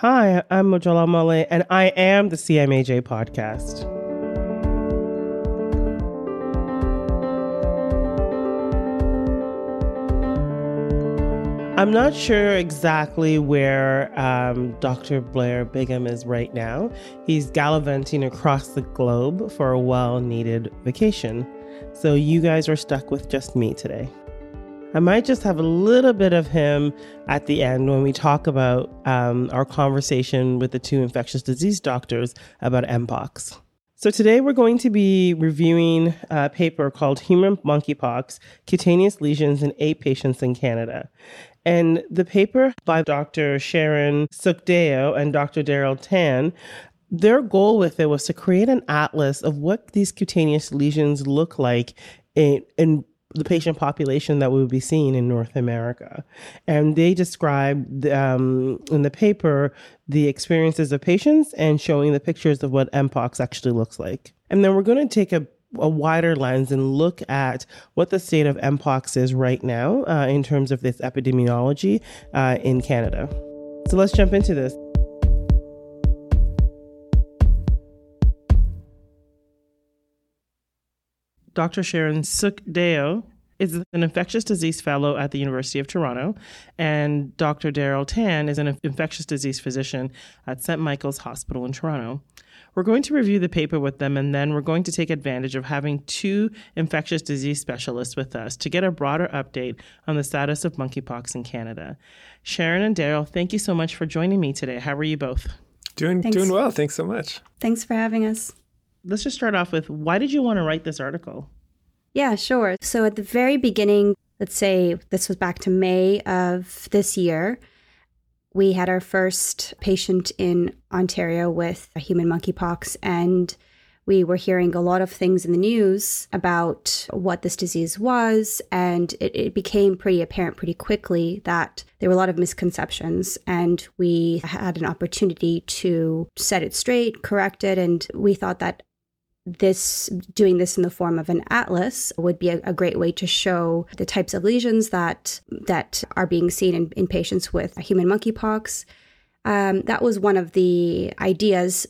Hi, I'm Mojola Omole, and I am the CMAJ podcast. I'm not sure exactly where um, Dr. Blair Bigham is right now. He's gallivanting across the globe for a well needed vacation. So you guys are stuck with just me today. I might just have a little bit of him at the end when we talk about um, our conversation with the two infectious disease doctors about Mpox. So today we're going to be reviewing a paper called Human Monkeypox, Cutaneous Lesions in Eight Patients in Canada. And the paper by Dr. Sharon Sukhdeo and Dr. Darrell Tan their goal with it was to create an atlas of what these cutaneous lesions look like in, in the patient population that we would be seeing in North America. And they described um, in the paper the experiences of patients and showing the pictures of what Mpox actually looks like. And then we're going to take a a wider lens and look at what the state of Mpox is right now uh, in terms of this epidemiology uh, in Canada. So let's jump into this. Dr. Sharon Sukhdeo is an infectious disease fellow at the University of Toronto, and Dr. Darrell Tan is an infectious disease physician at St. Michael's Hospital in Toronto. We're going to review the paper with them, and then we're going to take advantage of having two infectious disease specialists with us to get a broader update on the status of monkeypox in Canada. Sharon and Darrell, thank you so much for joining me today. How are you both? Doing Thanks. doing well. Thanks so much. Thanks for having us. Let's just start off with why did you want to write this article? Yeah, sure. So at the very beginning, let's say this was back to May of this year, we had our first patient in Ontario with human monkeypox, and we were hearing a lot of things in the news about what this disease was, and it, it, became pretty apparent pretty quickly that there were a lot of misconceptions, and we had an opportunity to set it straight, correct it, and we thought that this doing this in the form of an atlas would be a, a, great way to show the types of lesions that that are being seen in, in patients with human monkeypox. Um, that was one of the ideas.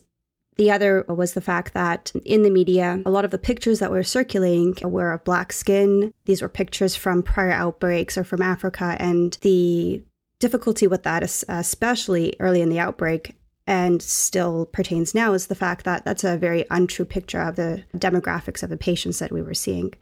The other was the fact that in the media, a lot of the pictures that were circulating were of black skin. These were pictures from prior outbreaks or from Africa, and the difficulty with that, especially early in the outbreak, and still pertains now is the fact that that's a very untrue picture of the demographics of the patients that we were seeing.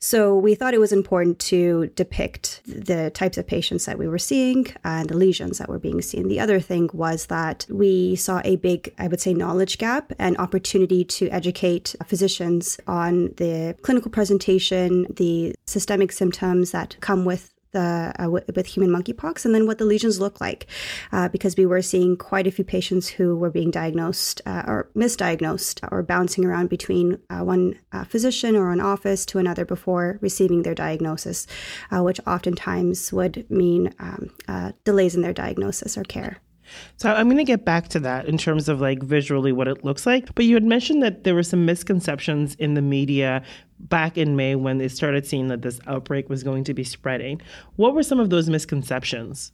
So we thought it was important to depict the types of patients that we were seeing and the lesions that were being seen. The other thing was that we saw a big, I would say, knowledge gap and opportunity to educate physicians on the clinical presentation, the systemic symptoms that come with the uh, with human monkeypox, and then what the lesions look like, uh, because we were seeing quite a few patients who were being diagnosed uh, or misdiagnosed or bouncing around between uh, one uh, physician or an office to another before receiving their diagnosis, uh, which oftentimes would mean um, delays in their diagnosis or care. So I'm going to get back to that in terms of like visually what it looks like. But you had mentioned that there were some misconceptions in the media back in May when they started seeing that this outbreak was going to be spreading. What were some of those misconceptions?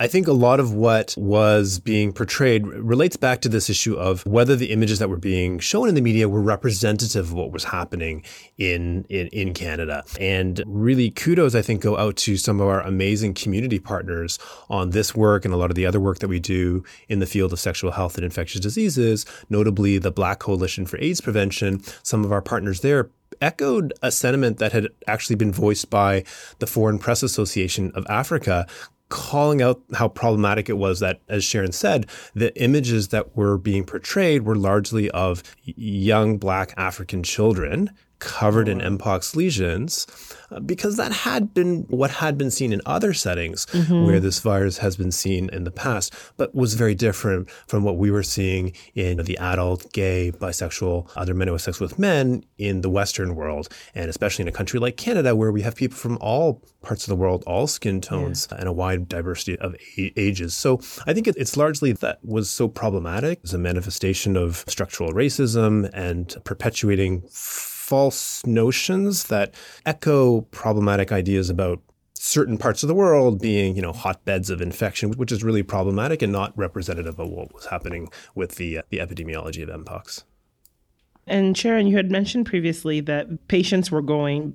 I think a lot of what was being portrayed relates back to this issue of whether the images that were being shown in the media were representative of what was happening in, in, in Canada. And really kudos, I think, go out to some of our amazing community partners on this work and a lot of the other work that we do in the field of sexual health and infectious diseases, notably the Black Coalition for AIDS Prevention. Some of our partners there echoed a sentiment that had actually been voiced by the Foreign Press Association of Africa, calling out how problematic it was that, as Sharon said, the images that were being portrayed were largely of young black African children covered in mpox lesions uh, because that had been what had been seen in other settings mm-hmm. where this virus has been seen in the past but was very different from what we were seeing in the adult gay bisexual other men who have sex with men in the western world and especially in a country like canada where we have people from all parts of the world all skin tones yeah. and a wide diversity of ages so i think it's largely that was so problematic as a manifestation of structural racism and perpetuating false notions that echo problematic ideas about certain parts of the world being, you know, hotbeds of infection, which is really problematic and not representative of what was happening with the, uh, the epidemiology of Mpox. And Sharon, you had mentioned previously that patients were going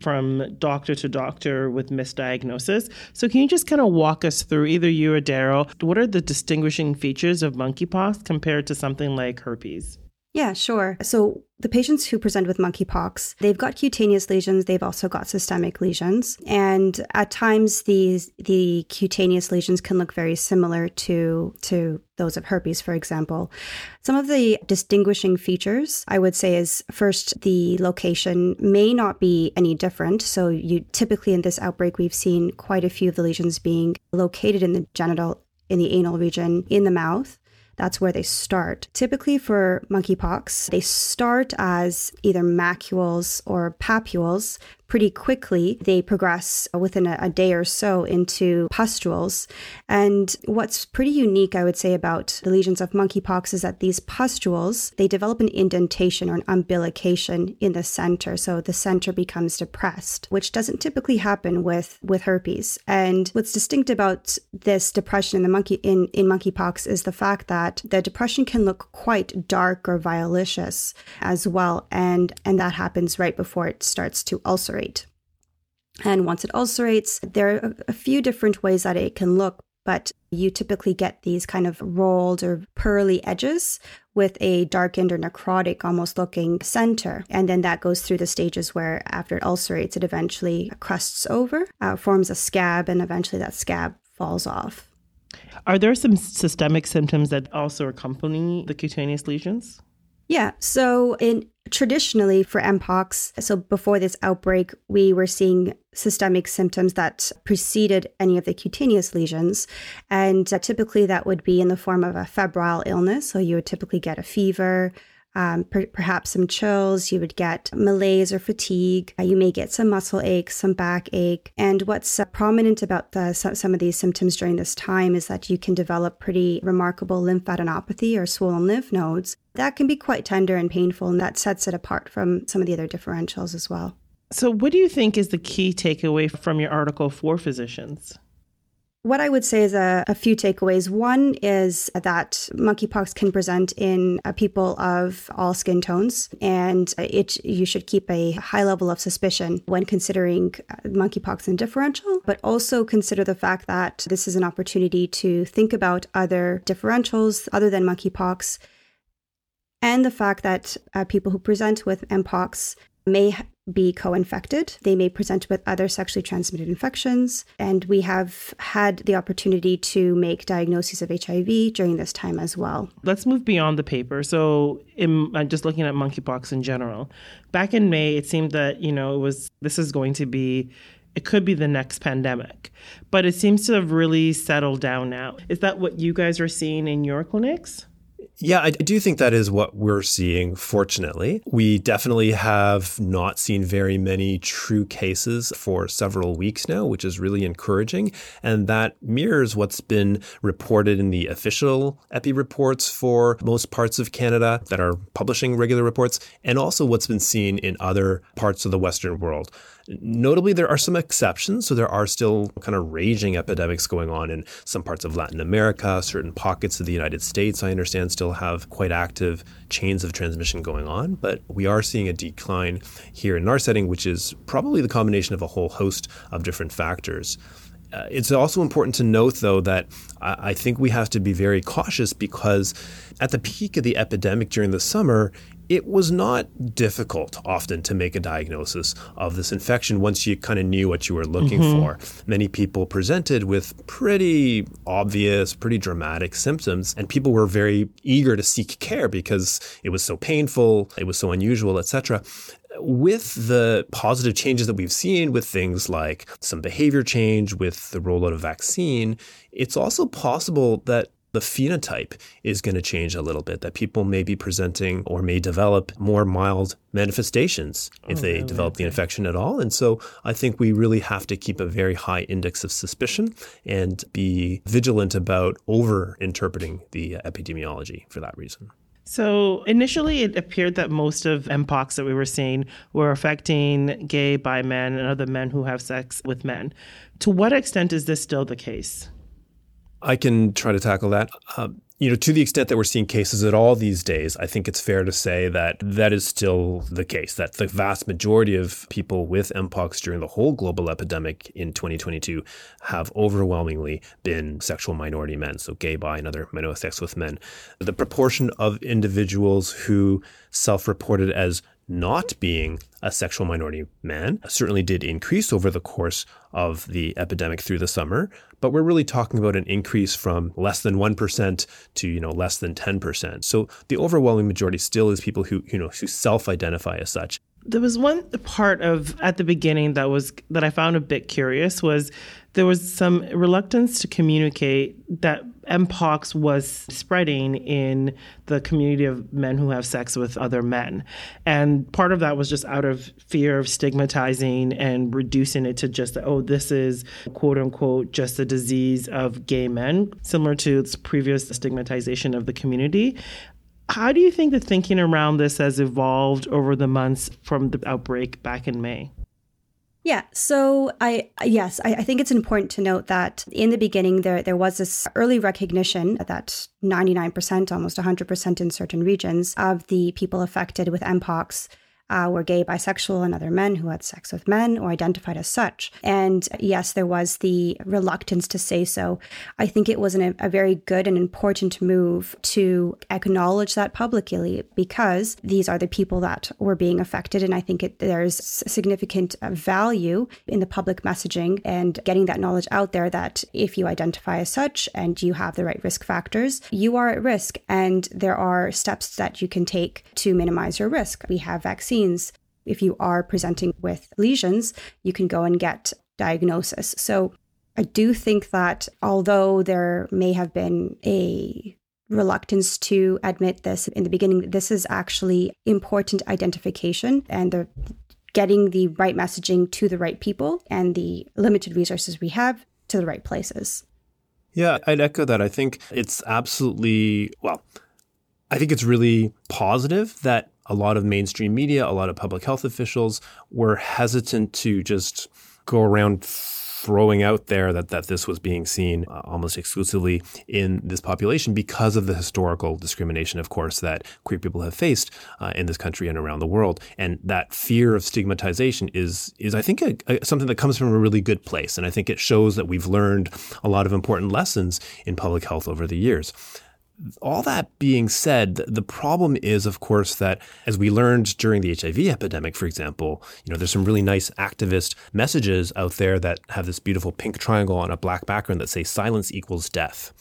from doctor to doctor with misdiagnosis. So, can you just kind of walk us through, either you or Darrell, what are the distinguishing features of monkeypox compared to something like herpes? Yeah, sure. So the patients who present with monkeypox, they've got cutaneous lesions, they've also got systemic lesions, and at times these the cutaneous lesions can look very similar to to those of herpes, for example. Some of the distinguishing features, I would say, is first the location may not be any different. So you typically in this outbreak, we've seen quite a few of the lesions being located in the genital in the anal region, in the mouth. That's where they start. Typically for monkeypox, they start as either macules or papules, pretty quickly. They progress within a, a, day or so into pustules. And what's pretty unique, I would say, about the lesions of monkeypox is that these pustules, they develop an indentation or an umbilication in the center. So the center becomes depressed, which doesn't typically happen with, with herpes. And what's distinct about this depression in the monkey in, in monkeypox is the fact that the depression can look quite dark or violaceous as well. And and that happens right before it starts to ulcerate ulcerate. And once it ulcerates, there are a few different ways that it can look, but you typically get these kind of rolled or pearly edges with a darkened or necrotic almost looking center. And then that goes through the stages where after it ulcerates, it eventually crusts over, uh, forms a scab, and eventually that scab falls off. Are there some systemic symptoms that also accompany the cutaneous lesions? Yeah. So in traditionally for Mpox, so before this outbreak, we were seeing systemic symptoms that preceded any of the cutaneous lesions. And uh, typically that would be in the form of a febrile illness. So you would typically get a fever, um, per- perhaps some chills. You would get malaise or fatigue. Uh, you may get some muscle ache, some back ache. And what's uh, prominent about the, some, some of these symptoms during this time is that you can develop pretty remarkable lymphadenopathy or swollen lymph nodes. That can be quite tender and painful, and that sets it apart from some of the other differentials as well. So, what do you think is the key takeaway from your article for physicians? What I would say is a, a, few takeaways. One is that monkeypox can present in uh, people of all skin tones, and it you should keep a high level of suspicion when considering uh, monkeypox and differential, but also consider the fact that this is an opportunity to think about other differentials other than monkeypox, and the fact that uh, people who present with mpox may be co infected. They may present with other sexually transmitted infections. And we have had the opportunity to make diagnoses of HIV during this time as well. Let's move beyond the paper. So, in, I'm just looking at monkeypox in general. Back in May, it seemed that, you know, it was this is going to be it could be the next pandemic. But it seems to have really settled down now. Is that what you guys are seeing in your clinics? Yeah, I do think that is what we're seeing, fortunately. We definitely have not seen very many true cases for several weeks now, which is really encouraging. And that mirrors what's been reported in the official EPI reports for most parts of Canada that are publishing regular reports, and also what's been seen in other parts of the Western world. Notably, there are some exceptions. So there are still kind of raging epidemics going on in some parts of Latin America, certain pockets of the United States, I understand, still have quite active chains of transmission going on. But we are seeing a decline here in our setting, which is probably the combination of a whole host of different factors. Uh, it's also important to note, though, that I, I think we have to be very cautious because at the peak of the epidemic during the summer, it was not difficult often to make a diagnosis of this infection once you kind of knew what you were looking mm-hmm. for. Many people presented with pretty obvious, pretty dramatic symptoms, and people were very eager to seek care because it was so painful, it was so unusual, etc with the positive changes that we've seen with things like some behavior change with the rollout of vaccine, it's also possible that the phenotype is going to change a little bit, that people may be presenting or may develop more mild manifestations oh, if oh, they really? develop the infection at all. And so I think we really have to keep a very high index of suspicion and be vigilant about over interpreting the epidemiology for that reason. So initially, it appeared that most of MPOX that we were seeing were affecting gay, bi men, and other men who have sex with men. To what extent is this still the case? I can try to tackle that. Uh, you know, to the extent that we're seeing cases at all these days, I think it's fair to say that that is still the case. That the vast majority of people with mpox during the whole global epidemic in 2022 have overwhelmingly been sexual minority men, so gay, bi, and other sex with men. The proportion of individuals who self-reported as not being a sexual minority man certainly did increase over the course of the epidemic through the summer, but we're really talking about an increase from less than 1% to, you know, less than 10%. So the overwhelming majority still is people who, you know, who self-identify as such. There was one part of at the beginning that was that I found a bit curious was there was some reluctance to communicate that mpox was spreading in the community of men who have sex with other men and part of that was just out of fear of stigmatizing and reducing it to just oh this is quote unquote just a disease of gay men similar to its previous stigmatization of the community how do you think the thinking around this has evolved over the months from the outbreak back in May? Yeah, so I yes, I, I, think it's important to note that in the beginning there there was this early recognition that 99%, almost 100% in certain regions of the people affected with mpox uh, were gay, bisexual, and other men who had sex with men or identified as such. And yes, there was the reluctance to say so. I think it was an, a very good and important move to acknowledge that publicly because these are the people that were being affected. And I think it, there's significant value in the public messaging and getting that knowledge out there that if you identify as such and you have the right risk factors, you are at risk. And there are steps that you can take to minimize your risk. We have vaccines if you are presenting with lesions, you can go and get diagnosis. So I do think that although there may have been a reluctance to admit this in the beginning, this is actually important identification and the getting the right messaging to the right people and the limited resources we have to the right places. Yeah, I'd echo that. I think it's absolutely, well, I think it's really positive that a lot of mainstream media, a lot of public health officials were hesitant to just go around throwing out there that, that this was being seen uh, almost exclusively in this population because of the historical discrimination, of course, that queer people have faced uh, in this country and around the world. And that fear of stigmatization is, is I think, a, a, something that comes from a really good place. And I think it shows that we've learned a lot of important lessons in public health over the years all that being said, the problem is, of course, that as we learned during the HIV epidemic, for example, you know, there's some really nice activist messages out there that have this beautiful pink triangle on a black background that say silence equals death.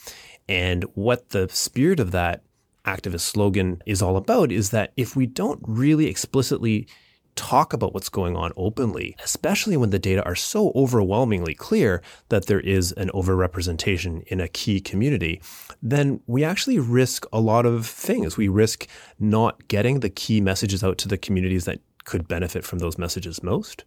And what the spirit of that activist slogan is all about is that if we don't really explicitly talk about what's going on openly, especially when the data are so overwhelmingly clear that there is an overrepresentation in a key community, then we actually risk a lot of things. We risk not getting the key messages out to the communities that could benefit from those messages most.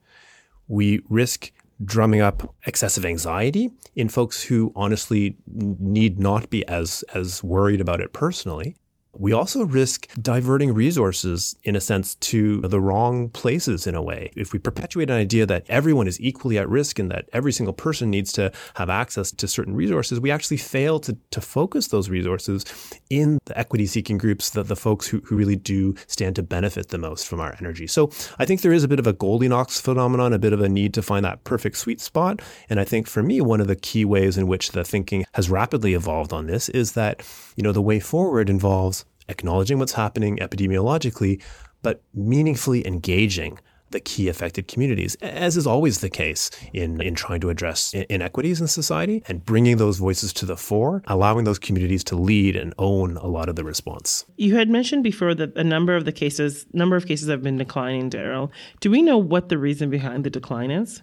We risk drumming up excessive anxiety in folks who honestly need not be as as worried about it personally. We also risk diverting resources, in a sense, to the wrong places in a way. If we perpetuate an idea that everyone is equally at risk and that every single person needs to have access to certain resources, we actually fail to, to focus those resources in the equity seeking groups, the, the folks who, who really do stand to benefit the most from our energy. So I think there is a bit of a Goldilocks phenomenon, a bit of a need to find that perfect sweet spot. And I think for me, one of the key ways in which the thinking has rapidly evolved on this is that, you know, the way forward involves acknowledging what's happening epidemiologically, but meaningfully engaging the key affected communities, as is always the case in, in trying to address inequities in society and bringing those voices to the fore, allowing those communities to lead and own a lot of the response. You had mentioned before that a number of the cases, number of cases have been declining, Darrell. Do we know what the reason behind the decline is?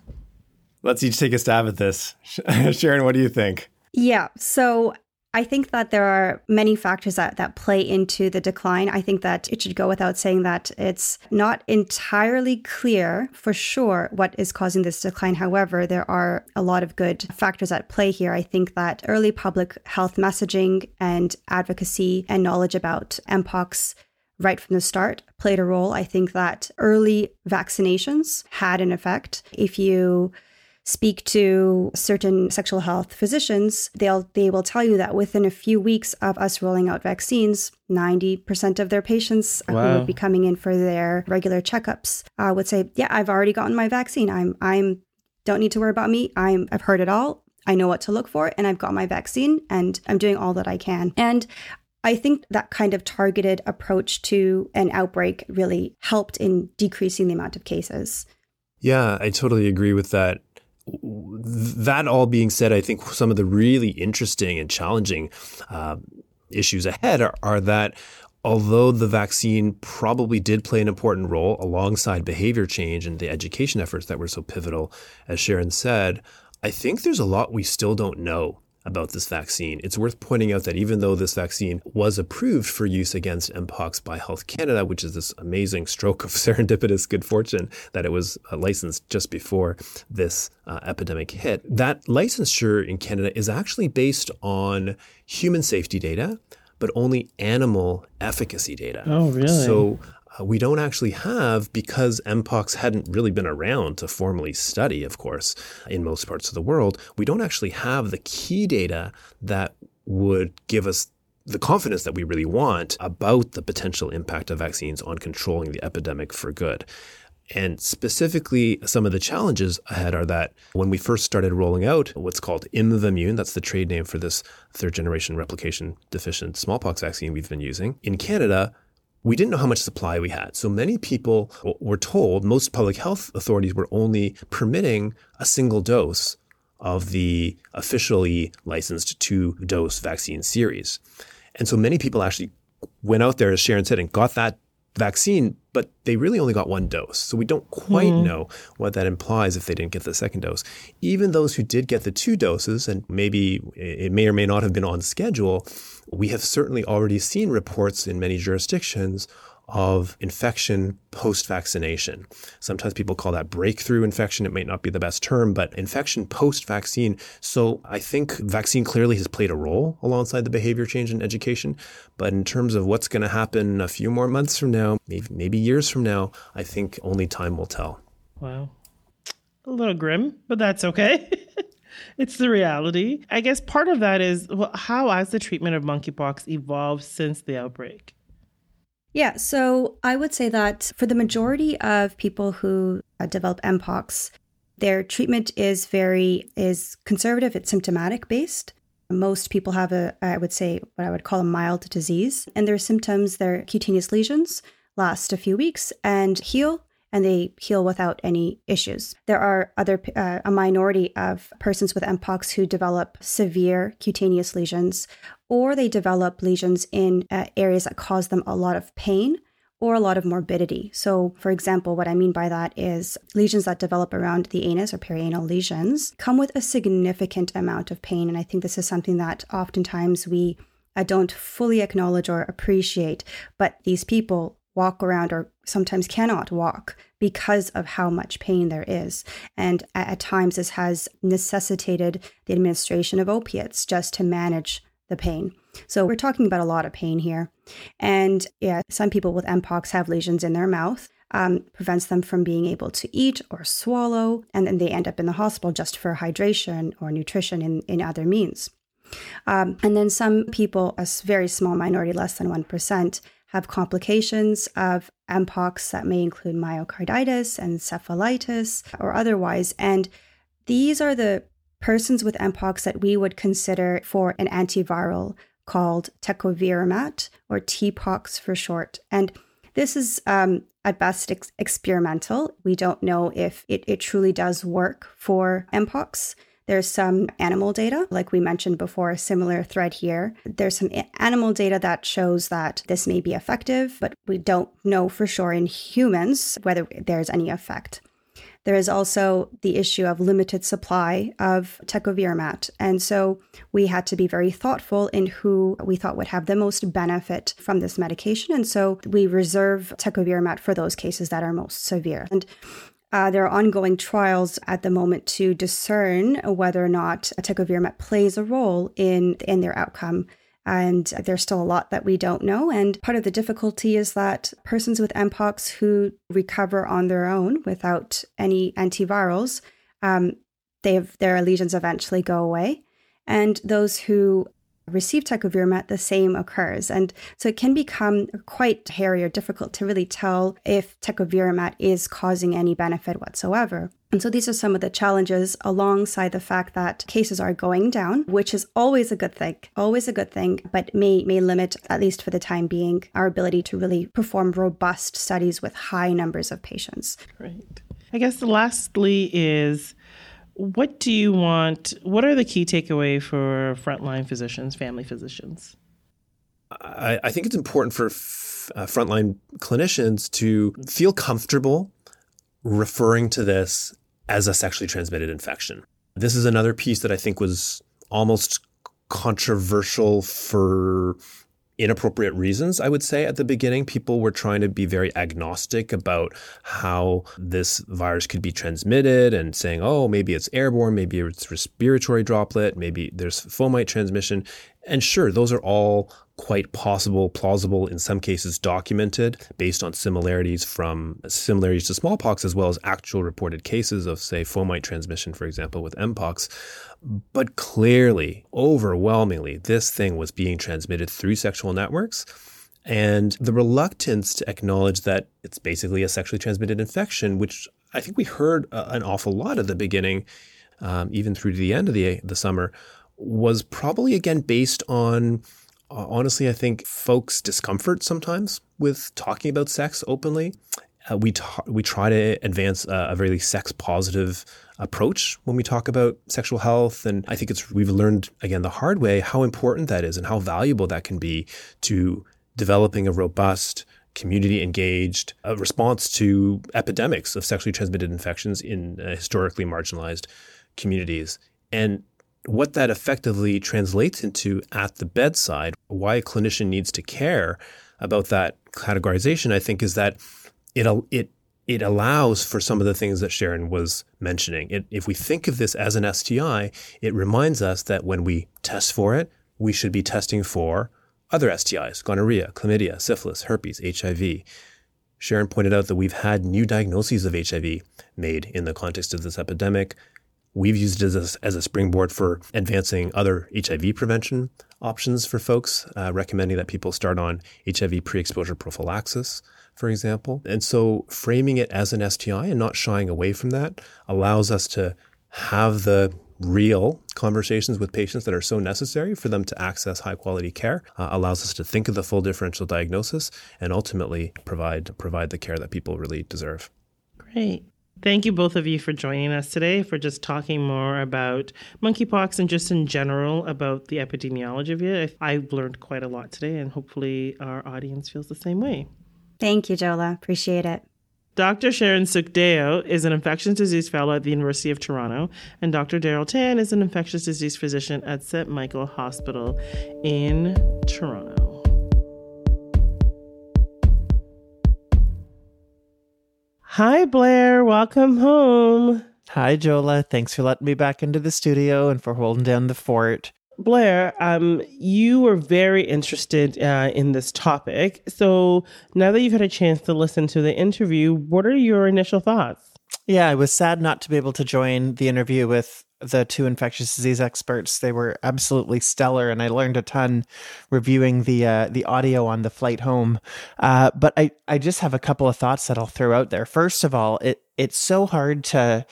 Let's each take a stab at this. Sharon, what do you think? Yeah. So I think that there are many factors that, that play into the decline. I think that it should go without saying that it's not entirely clear for sure what is causing this decline. However, there are a lot of good factors at play here. I think that early public health messaging and advocacy and knowledge about Mpox right from the start played a role. I think that early vaccinations had an effect. If you speak to certain sexual health physicians, they'll they will tell you that within a few weeks of us rolling out vaccines, 90% of their patients wow. who would be coming in for their regular checkups uh, would say, "Yeah, I've already gotten my vaccine. I'm I'm don't need to worry about me. I'm I've heard it all. I know what to look for and I've got my vaccine and I'm doing all that I can." And I think that kind of targeted approach to an outbreak really helped in decreasing the amount of cases. Yeah, I totally agree with that that all being said, I think some of the really interesting and challenging uh, issues ahead are, are that although the vaccine probably did play an important role alongside behavior change and the education efforts that were so pivotal, as Sharon said, I think there's a lot we still don't know about this vaccine. It's worth pointing out that even though this vaccine was approved for use against Mpox by Health Canada, which is this amazing stroke of serendipitous good fortune that it was uh, licensed just before this uh, epidemic hit, that licensure in Canada is actually based on human safety data, but only animal efficacy data. Oh, really? So uh, we don't actually have because mpox hadn't really been around to formally study of course in most parts of the world we don't actually have the key data that would give us the confidence that we really want about the potential impact of vaccines on controlling the epidemic for good. And specifically, some of the challenges ahead are that when we first started rolling out what's called Imvamune, that's the trade name for this third generation replication deficient smallpox vaccine we've been using, in Canada, we didn't know how much supply we had. So many people were told, most public health authorities were only permitting a single dose of the officially licensed two dose vaccine series. And so many people actually went out there, as Sharon said, and got that vaccine, but they really only got one dose. So we don't quite mm-hmm. know what that implies if they didn't get the second dose. Even those who did get the two doses, and maybe it may or may not have been on schedule, we have certainly already seen reports in many jurisdictions of infection post vaccination. Sometimes people call that breakthrough infection. It may not be the best term, but infection post vaccine. So I think vaccine clearly has played a role alongside the behavior change in education. But in terms of what's going to happen a few more months from now, maybe, maybe years from now, I think only time will tell. Wow. A little grim, but that's okay. it's the reality. I guess part of that is well, how has the treatment of monkeypox evolved since the outbreak? Yeah, so I would say that for the majority of people who uh, develop mpox, their treatment is very is conservative. It's symptomatic based. Most people have a, I would say, what I would call a mild disease, and their symptoms, their cutaneous lesions, last a few weeks and heal and they heal without any issues. There are other uh, a minority of persons with mpox who develop severe cutaneous lesions or they develop lesions in uh, areas that cause them a lot of pain or a lot of morbidity. So, for example, what I mean by that is lesions that develop around the anus or perianal lesions come with a significant amount of pain. And I think this is something that oftentimes we uh, don't fully acknowledge or appreciate. But these people walk around or sometimes cannot walk because of how much pain there is. And at, times, this has necessitated the administration of opiates just to manage the pain. So, we're talking about a lot of pain here. And yeah, some people with Mpox have lesions in their mouth. Um, prevents them from being able to eat or swallow, and then they end up in the hospital just for hydration or nutrition in, in other means. Um, and then some people, a very small minority, less than 1%, have complications of mpox that may include myocarditis, and encephalitis, or otherwise. And these are the persons with mpox that we would consider for an antiviral called tecovirimat or TPOXX for short. And this is um, at best ex- experimental. We don't know if it, it truly does work for mpox. There's some animal data, like we mentioned before, a similar thread here. There's some animal data that shows that this may be effective, but we don't know for sure in humans whether there's any effect. There is also the issue of limited supply of tecovirimat. And so we had to be very thoughtful in who we thought would have the most benefit from this medication. And so we reserve tecovirimat for those cases that are most severe. And uh, there are ongoing trials at the moment to discern whether or not tecovirimat plays a role in in their outcome. And there's still a lot that we don't know. And part of the difficulty is that persons with Mpox who recover on their own without any antivirals, um, they have, their lesions eventually go away. And those who receive tecovirimat, the same occurs. And so it can become quite hairy or difficult to really tell if tecovirimat is causing any benefit whatsoever. And so these are some of the challenges alongside the fact that cases are going down, which is always a good thing, always a good thing, but may may limit, at least for the time being, our ability to really perform robust studies with high numbers of patients. Great. I guess the lastly is what do you want? What are the key takeaway for frontline physicians, family physicians? I, I think it's important for f- uh, frontline clinicians to feel comfortable referring to this as a sexually transmitted infection. This is another piece that I think was almost controversial for inappropriate reasons, I would say, at the beginning. People were trying to be very agnostic about how this virus could be transmitted and saying, oh, maybe it's airborne, maybe it's respiratory droplet, maybe there's fomite transmission. And sure, those are all quite possible, plausible, in some cases documented based on similarities from similarities to smallpox as well as actual reported cases of, say, fomite transmission, for example, with Mpox. But clearly, overwhelmingly, this thing was being transmitted through sexual networks. And the reluctance to acknowledge that it's basically a sexually transmitted infection, which I think we heard an awful lot at the beginning, um, even through to the end of the, the summer, was probably again based on, uh, honestly, I think folks' discomfort sometimes with talking about sex openly. Uh, we, ta- we try to advance uh, a very sex positive approach when we talk about sexual health. And I think it's we've learned again the hard way how important that is and how valuable that can be to developing a robust community engaged uh, response to epidemics of sexually transmitted infections in uh, historically marginalized communities. And what that effectively translates into at the bedside, why a clinician needs to care about that categorization, I think, is that it it it allows for some of the things that Sharon was mentioning. It, if we think of this as an STI, it reminds us that when we test for it, we should be testing for other STIs gonorrhea, chlamydia, syphilis, herpes, HIV. Sharon pointed out that we've had new diagnoses of HIV made in the context of this epidemic. We've used it as a, as a springboard for advancing other HIV prevention options for folks, uh, recommending that people start on HIV pre exposure prophylaxis for example. And so framing it as an STI and not shying away from that allows us to have the real conversations with patients that are so necessary for them to access high quality care uh, allows us to think of the full differential diagnosis and ultimately provide provide the care that people really deserve. Great. Thank you both of you for joining us today for just talking more about monkeypox and just in general about the epidemiology of it. I've learned quite a lot today and hopefully our audience feels the same way. Thank you, Jola. Appreciate it. Dr. Sharon Sukhdeo is an infectious disease fellow at the University of Toronto, and Dr. Darrell Tan is an infectious disease physician at St. Michael Hospital in Toronto. Hi, Blair. Welcome home. Hi, Jola. Thanks for letting me back into the studio and for holding down the fort. Blair, um, you were very interested uh, in this topic. So now that you've had a chance to listen to the interview, what are your initial thoughts? Yeah, I was sad not to be able to join the interview with the two infectious disease experts. They were absolutely stellar, and I learned a ton reviewing the uh, the audio on the flight home. Uh, but I I just have a couple of thoughts that I'll throw out there. First of all, it it's so hard to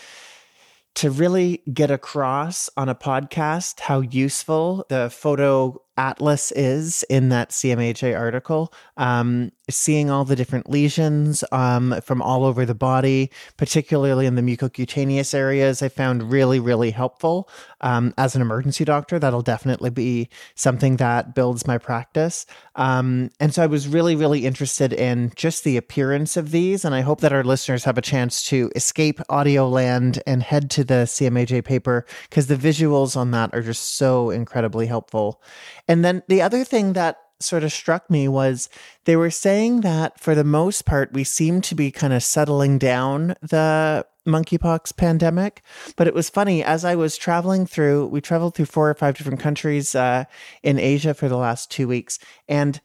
to really get across on a podcast how useful the photo atlas is in that CMAJ article. Um, seeing all the different lesions um, from all over the body, particularly in the mucocutaneous areas, I found really, really helpful. Um, as an emergency doctor, that'll definitely be something that builds my practice. Um, and so I was really, really interested in just the appearance of these. And I hope that our listeners have a chance to escape audio land and head to the CMAJ paper because the visuals on that are just so incredibly helpful. And then the other thing that sort of struck me was they were saying that for the most part, we seem to be kind of settling down the monkeypox pandemic. But it was funny as I was traveling through, we traveled through four or five different countries uh, in Asia for the last two weeks. And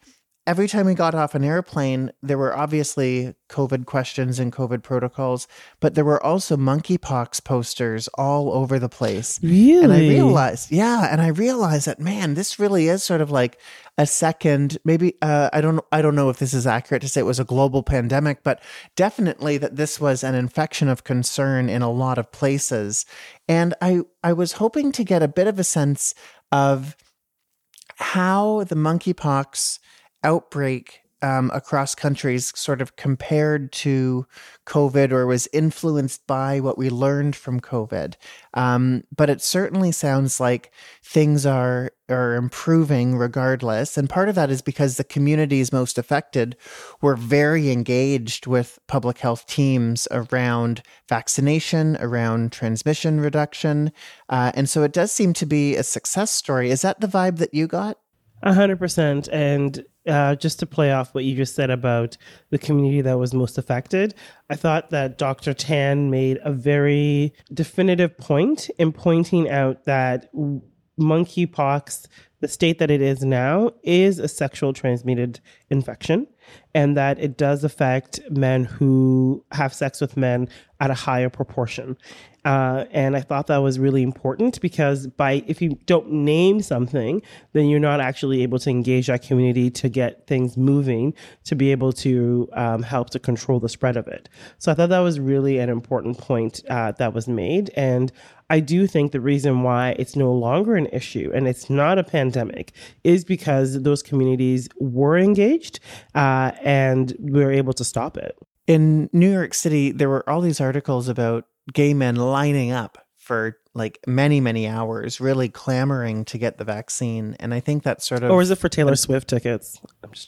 every time we got off an airplane, there were obviously COVID questions and COVID protocols, but there were also monkeypox posters all over the place. Really? And I realized, yeah, and I realized that man, this really is sort of like a second, maybe uh, I don't I don't know if this is accurate to say it was a global pandemic, but definitely that this was an infection of concern in a lot of places. And I I was hoping to get a bit of a sense of how the monkeypox outbreak um, across countries sort of compared to COVID or was influenced by what we learned from COVID. Um, but it certainly sounds like things are are improving regardless. And part of that is because the communities most affected were very engaged with public health teams around vaccination, around transmission reduction. Uh, and so it does seem to be a success story. Is that the vibe that you got? Hundred percent. And uh, just to play off what you just said about the community that was most affected, I thought that Dr. Tan made a very definitive point in pointing out that monkeypox, the state that it is now, is a sexual transmitted infection and that it does affect men who have sex with men at a higher proportion. Uh, and I thought that was really important because by if you don't name something, then you're not actually able to engage that community to get things moving to be able to um, help to control the spread of it. So I thought that was really an important point uh, that was made, and I do think the reason why it's no longer an issue and it's not a pandemic is because those communities were engaged uh, and we were able to stop it. In New York City, there were all these articles about gay men lining up for like many many hours really clamoring to get the vaccine. And i think that's sort of or is it for taylor swift tickets?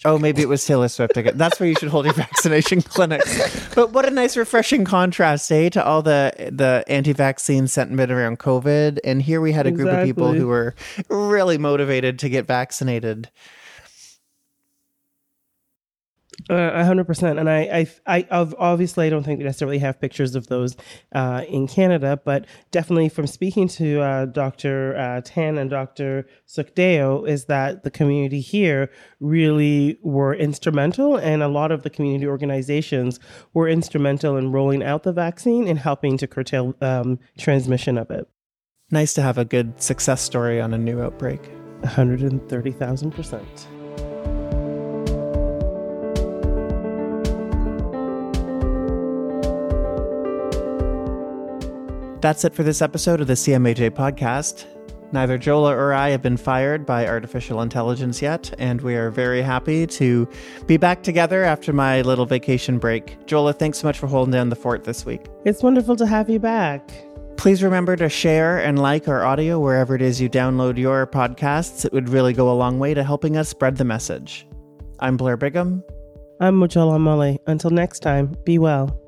Oh maybe it was taylor swift ticket. That's where you should hold your vaccination clinics but what a nice refreshing contrast eh to all the the anti-vaccine sentiment around covid. And here we had a group exactly. of people who were really motivated to get vaccinated a hundred percent, and I, I, I, obviously I don't think we necessarily have pictures of those uh, in Canada, but definitely from speaking to uh, Dr. Uh, Tan and Dr. Sukhdeo, is that the community here really were instrumental, and a lot of the community organizations were instrumental in rolling out the vaccine and helping to curtail um, transmission of it. Nice to have a good success story on a new outbreak. One hundred and thirty thousand percent. That's it for this episode of the CMAJ podcast. Neither Jola or I have been fired by artificial intelligence yet, and we are very happy to be back together after my little vacation break. Jola, thanks so much for holding down the fort this week. It's wonderful to have you back. Please remember to share and like our audio wherever it is you download your podcasts. It would really go a long way to helping us spread the message. I'm Blair Bigham. I'm Mojola Omole. Until next time, be well.